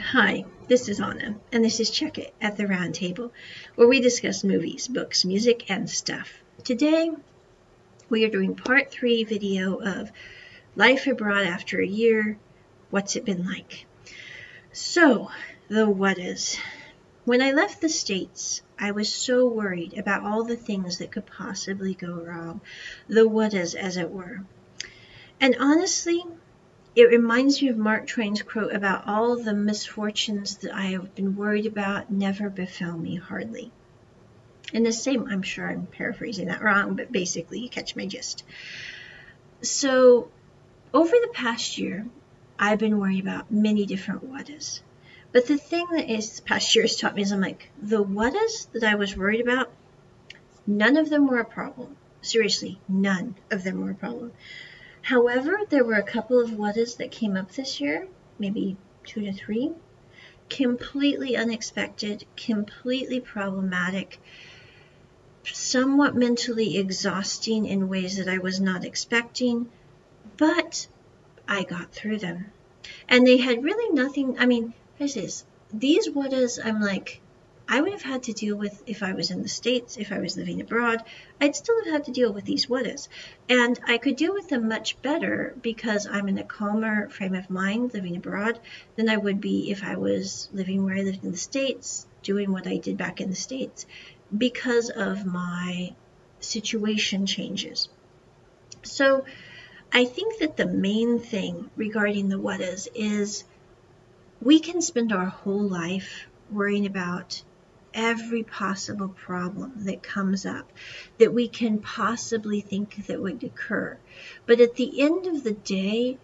Hi, this is Onna, and this is Check It at the Round Table, where we discuss movies, books, music, and stuff. Today, we are doing part three video of Life Abroad After a Year, What's It Been Like? So, the what is. When I left the States, I was so worried about all the things that could possibly go wrong, the what is, as it were. And honestly, it reminds me of Mark Twain's quote about all the misfortunes that I have been worried about never befell me hardly. And the same, I'm sure I'm paraphrasing that wrong, but basically you catch my gist. So over the past year, I've been worried about many different whatas. But the thing that is past year has taught me is I'm like, the whatas that I was worried about, none of them were a problem. Seriously, none of them were a problem. However, there were a couple of whatas that came up this year, maybe two to three, completely unexpected, completely problematic, somewhat mentally exhausting in ways that I was not expecting, but I got through them. And they had really nothing, I mean, this is, these whatas, I'm like, I would have had to deal with if I was in the States, if I was living abroad. I'd still have had to deal with these whatas. And I could deal with them much better because I'm in a calmer frame of mind living abroad than I would be if I was living where I lived in the States, doing what I did back in the States because of my situation changes. So I think that the main thing regarding the whatas is we can spend our whole life worrying about every possible problem that comes up that we can possibly think that would occur. But at the end of the day,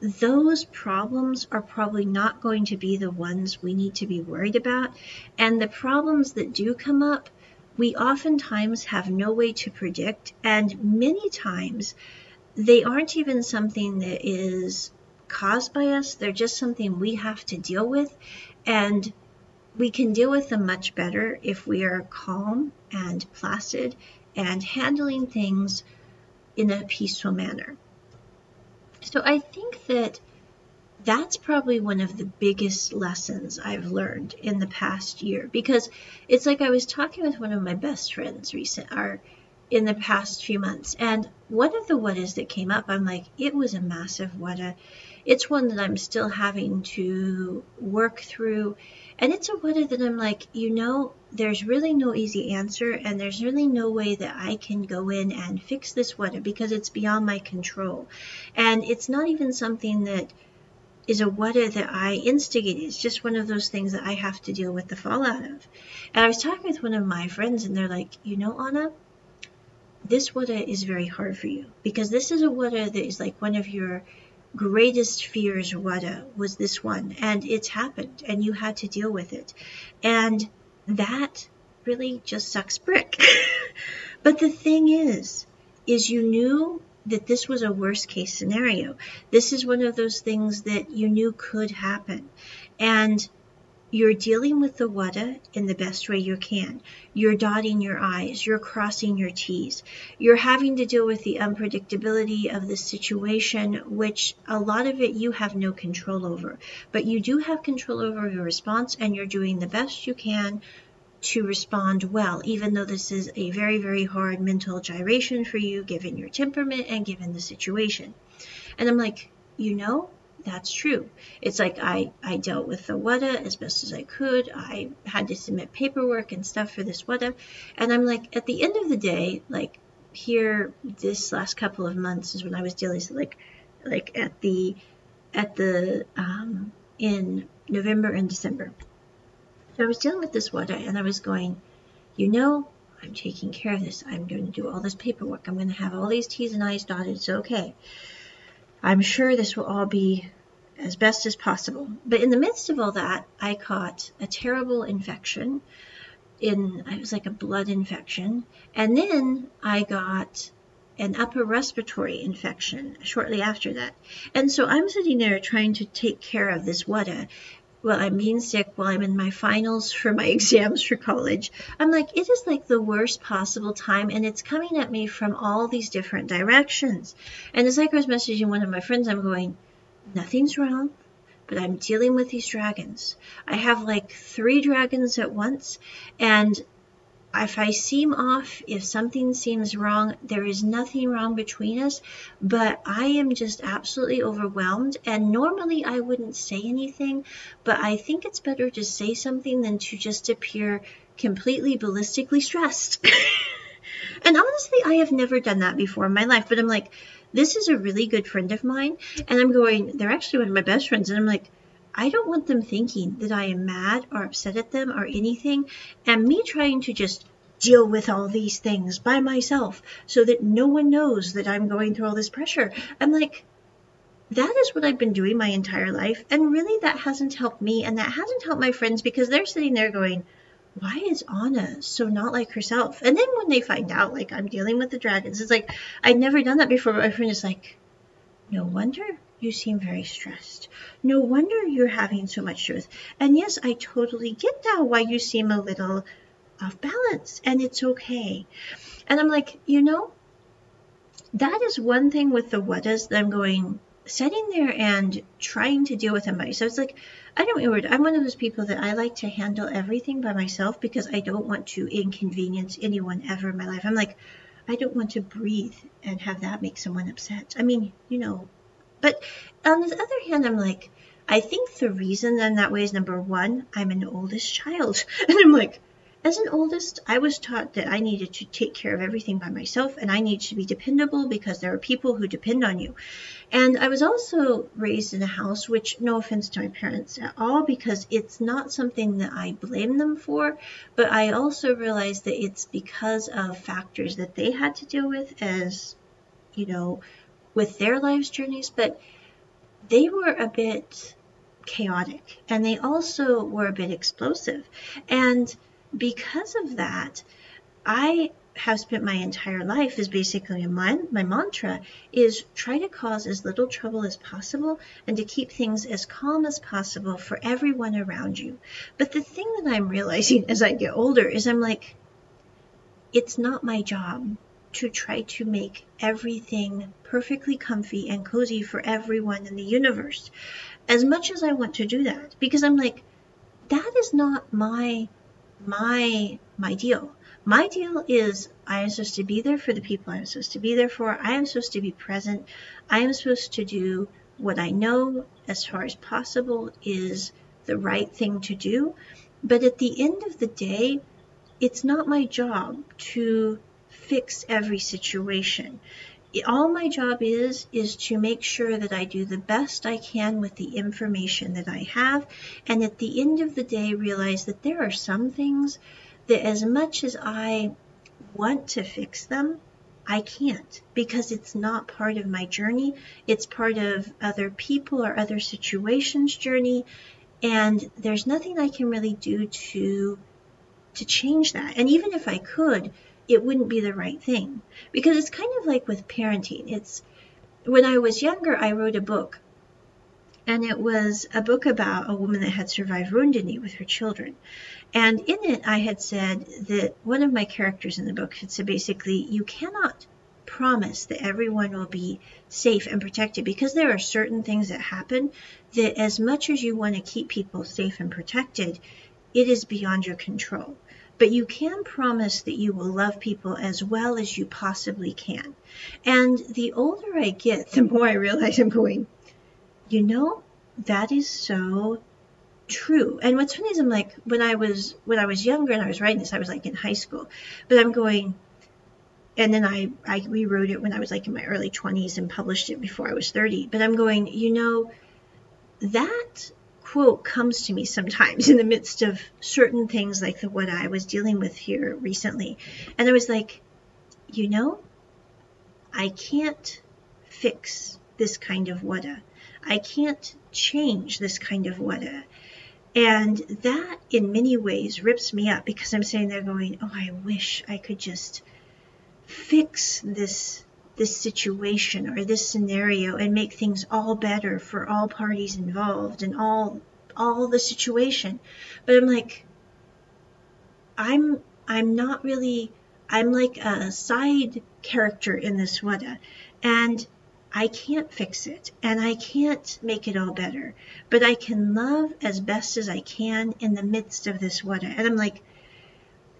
those problems are probably not going to be the ones we need to be worried about. And the problems that do come up, we oftentimes have no way to predict. And many times, they aren't even something that is caused by us, they're just something we have to deal with. And we can deal with them much better if we are calm and placid and handling things in a peaceful manner. So I think that that's probably one of the biggest lessons I've learned in the past year because it's like I was talking with one of my best friends recent or in the past few months and one of the what is that came up I'm like it was a massive what a it's one that I'm still having to work through and it's a whether that I'm like, you know, there's really no easy answer, and there's really no way that I can go in and fix this whether because it's beyond my control. And it's not even something that is a whether that I instigated. It's just one of those things that I have to deal with the fallout of. And I was talking with one of my friends, and they're like, you know, Onna, this whether is very hard for you because this is a whether that is like one of your greatest fears wada uh, was this one and it's happened and you had to deal with it. And that really just sucks brick. But the thing is is you knew that this was a worst case scenario. This is one of those things that you knew could happen. And you're dealing with the wada in the best way you can. You're dotting your I's, you're crossing your T's. You're having to deal with the unpredictability of the situation, which a lot of it you have no control over. But you do have control over your response, and you're doing the best you can to respond well, even though this is a very, very hard mental gyration for you, given your temperament and given the situation. And I'm like, you know, that's true. It's like I, I dealt with the WADA as best as I could. I had to submit paperwork and stuff for this WADA. And I'm like, at the end of the day, like here, this last couple of months is when I was dealing, with like, like at the, at the, um, in November and December. So I was dealing with this WADA and I was going, you know, I'm taking care of this. I'm going to do all this paperwork. I'm going to have all these T's and I's dotted. So, okay. I'm sure this will all be as best as possible. But in the midst of all that, I caught a terrible infection. In it was like a blood infection, and then I got an upper respiratory infection shortly after that. And so I'm sitting there trying to take care of this WADA well, I'm being sick while I'm in my finals for my exams for college. I'm like, it is like the worst possible time, and it's coming at me from all these different directions. And it's like I was messaging one of my friends, I'm going, nothing's wrong. but I'm dealing with these dragons. I have like three dragons at once, and if I seem off, if something seems wrong, there is nothing wrong between us, but I am just absolutely overwhelmed. And normally I wouldn't say anything, but I think it's better to say something than to just appear completely ballistically stressed. and honestly, I have never done that before in my life, but I'm like, this is a really good friend of mine. And I'm going, they're actually one of my best friends. And I'm like, I don't want them thinking that I am mad or upset at them or anything. And me trying to just deal with all these things by myself so that no one knows that I'm going through all this pressure. I'm like, that is what I've been doing my entire life. And really, that hasn't helped me and that hasn't helped my friends because they're sitting there going, why is Onna so not like herself? And then when they find out, like, I'm dealing with the dragons, it's like, I'd never done that before. My friend is like, no wonder you seem very stressed. No wonder you're having so much stress. And yes, I totally get now why you seem a little off balance, and it's okay. And I'm like, you know, that is one thing with the what is that I'm going, sitting there and trying to deal with by myself. It's like, I don't know, I'm one of those people that I like to handle everything by myself because I don't want to inconvenience anyone ever in my life. I'm like, I don't want to breathe and have that make someone upset. I mean, you know, but on the other hand, I'm like, I think the reason I'm that way is number one, I'm an oldest child. And I'm like, as an oldest, I was taught that I needed to take care of everything by myself and I need to be dependable because there are people who depend on you. And I was also raised in a house, which, no offense to my parents at all, because it's not something that I blame them for, but I also realized that it's because of factors that they had to deal with as, you know, with their life's journeys, but they were a bit chaotic and they also were a bit explosive. And because of that, I have spent my entire life is basically my, my mantra is try to cause as little trouble as possible and to keep things as calm as possible for everyone around you. But the thing that I'm realizing as I get older is I'm like, it's not my job to try to make everything perfectly comfy and cozy for everyone in the universe. As much as I want to do that, because I'm like, that is not my my my deal. My deal is I am supposed to be there for the people I'm supposed to be there for. I am supposed to be present. I am supposed to do what I know as far as possible is the right thing to do. But at the end of the day, it's not my job to fix every situation. All my job is is to make sure that I do the best I can with the information that I have and at the end of the day realize that there are some things that as much as I want to fix them I can't because it's not part of my journey. It's part of other people or other situations journey and there's nothing I can really do to to change that. And even if I could it wouldn't be the right thing. Because it's kind of like with parenting. It's when I was younger, I wrote a book. And it was a book about a woman that had survived Wounded with her children. And in it, I had said that one of my characters in the book had said basically, you cannot promise that everyone will be safe and protected because there are certain things that happen that, as much as you want to keep people safe and protected, it is beyond your control but you can promise that you will love people as well as you possibly can. And the older I get, the more I realize I'm going, you know, that is so true. And what's funny is I'm like, when I was when I was younger and I was writing this, I was like in high school. But I'm going and then I, I rewrote it when I was like in my early 20s and published it before I was 30. But I'm going, you know, that quote comes to me sometimes in the midst of certain things like the what I was dealing with here recently. And I was like, you know, I can't fix this kind of wada. I can't change this kind of wada. And that in many ways rips me up because I'm sitting there going, oh, I wish I could just fix this this situation or this scenario and make things all better for all parties involved and all all the situation. But I'm like I'm I'm not really I'm like a side character in this wada. And I can't fix it and I can't make it all better, but I can love as best as I can in the midst of this what. And I'm like,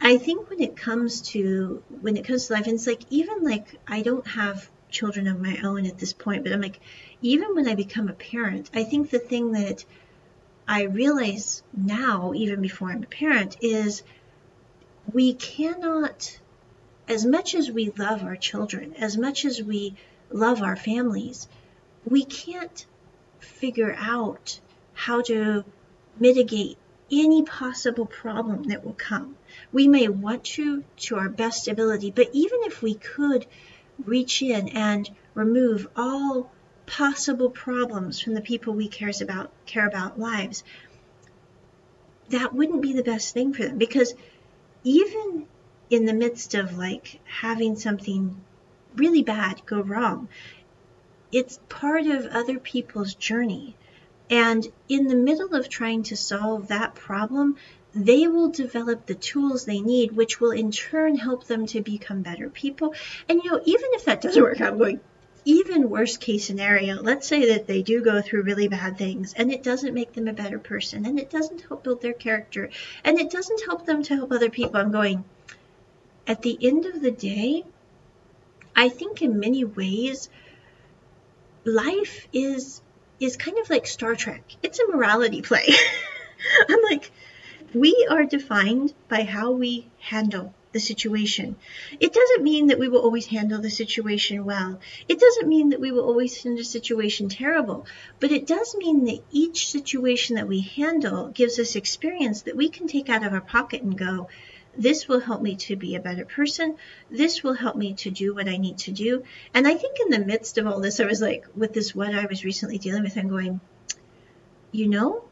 I think when it comes to when it comes to life, and it's like even like I don't have children of my own at this point, but I'm like, even when I become a parent, I think the thing that I realize now, even before I'm a parent, is we cannot, as much as we love our children, as much as we love our families, we can't figure out how to mitigate any possible problem that will come. We may want to to our best ability, but even if we could reach in and remove all possible problems from the people we cares about care about lives, that wouldn't be the best thing for them because even in the midst of like having something really bad go wrong, it's part of other people's journey. And in the middle of trying to solve that problem, they will develop the tools they need, which will in turn help them to become better people. And you know, even if that doesn't work out, I'm going, even worst case scenario, let's say that they do go through really bad things and it doesn't make them a better person and it doesn't help build their character and it doesn't help them to help other people. I'm going, at the end of the day, I think in many ways, life is is kind of like Star Trek. It's a morality play. I'm like, we are defined by how we handle the situation. It doesn't mean that we will always handle the situation well. It doesn't mean that we will always handle a situation terrible. But it does mean that each situation that we handle gives us experience that we can take out of our pocket and go, this will help me to be a better person. This will help me to do what I need to do. And I think in the midst of all this, I was like, with this, what I was recently dealing with, I'm going, you know,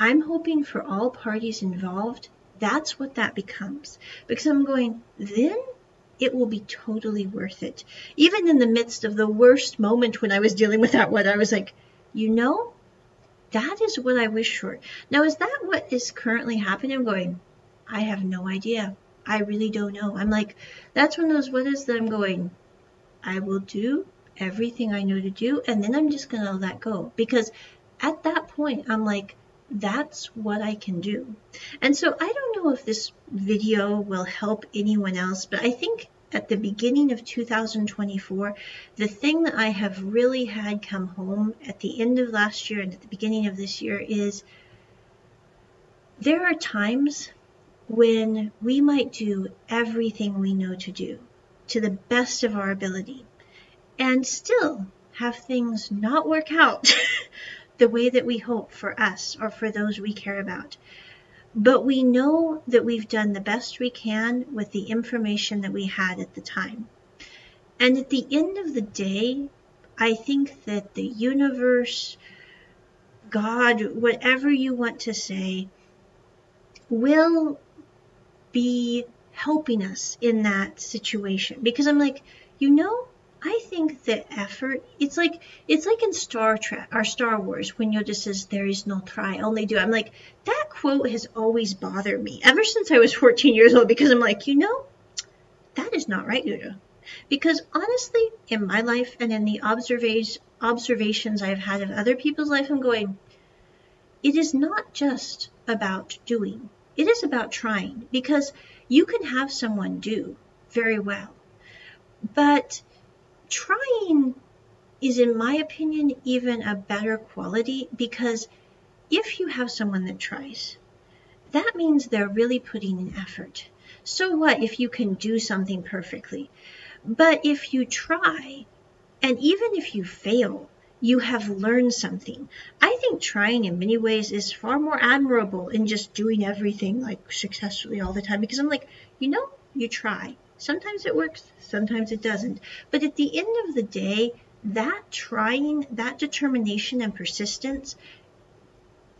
I'm hoping for all parties involved that's what that becomes. Because I'm going, then it will be totally worth it. Even in the midst of the worst moment when I was dealing with that one, I was like, you know, that is what I wish for. Now, is that what is currently happening? I'm going, I have no idea. I really don't know. I'm like, that's one of those what is that I'm going, I will do everything I know to do, and then I'm just going to let go. Because at that point, I'm like, that's what I can do. And so I don't know if this video will help anyone else, but I think at the beginning of 2024, the thing that I have really had come home at the end of last year and at the beginning of this year is there are times when we might do everything we know to do to the best of our ability and still have things not work out the way that we hope for us or for those we care about. But we know that we've done the best we can with the information that we had at the time. And at the end of the day, I think that the universe, God, whatever you want to say, will be helping us in that situation. Because I'm like, you know, I think the effort it's like it's like in Star Trek or Star Wars when Yoda says there is no try, only do. I'm like that quote has always bothered me ever since I was 14 years old because I'm like, you know, that is not right, Yoda. Because honestly, in my life and in the observations I've had of other people's life, I'm going, it is not just about doing. It is about trying because you can have someone do very well. But trying is, in my opinion, even a better quality because if you have someone that tries, that means they're really putting in effort. So what if you can do something perfectly? But if you try, and even if you fail, you have learned something. I think trying in many ways is far more admirable in just doing everything like successfully all the time because I'm like, you know, you try. Sometimes it works, sometimes it doesn't. But at the end of the day, that trying, that determination and persistence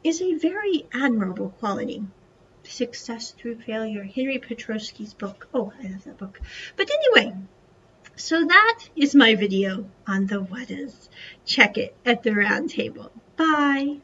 is a very admirable quality. Success Through Failure, Henry Petroski's book. Oh, I love that book. But anyway, so that is my video on the what is. Check it at the round table. Bye.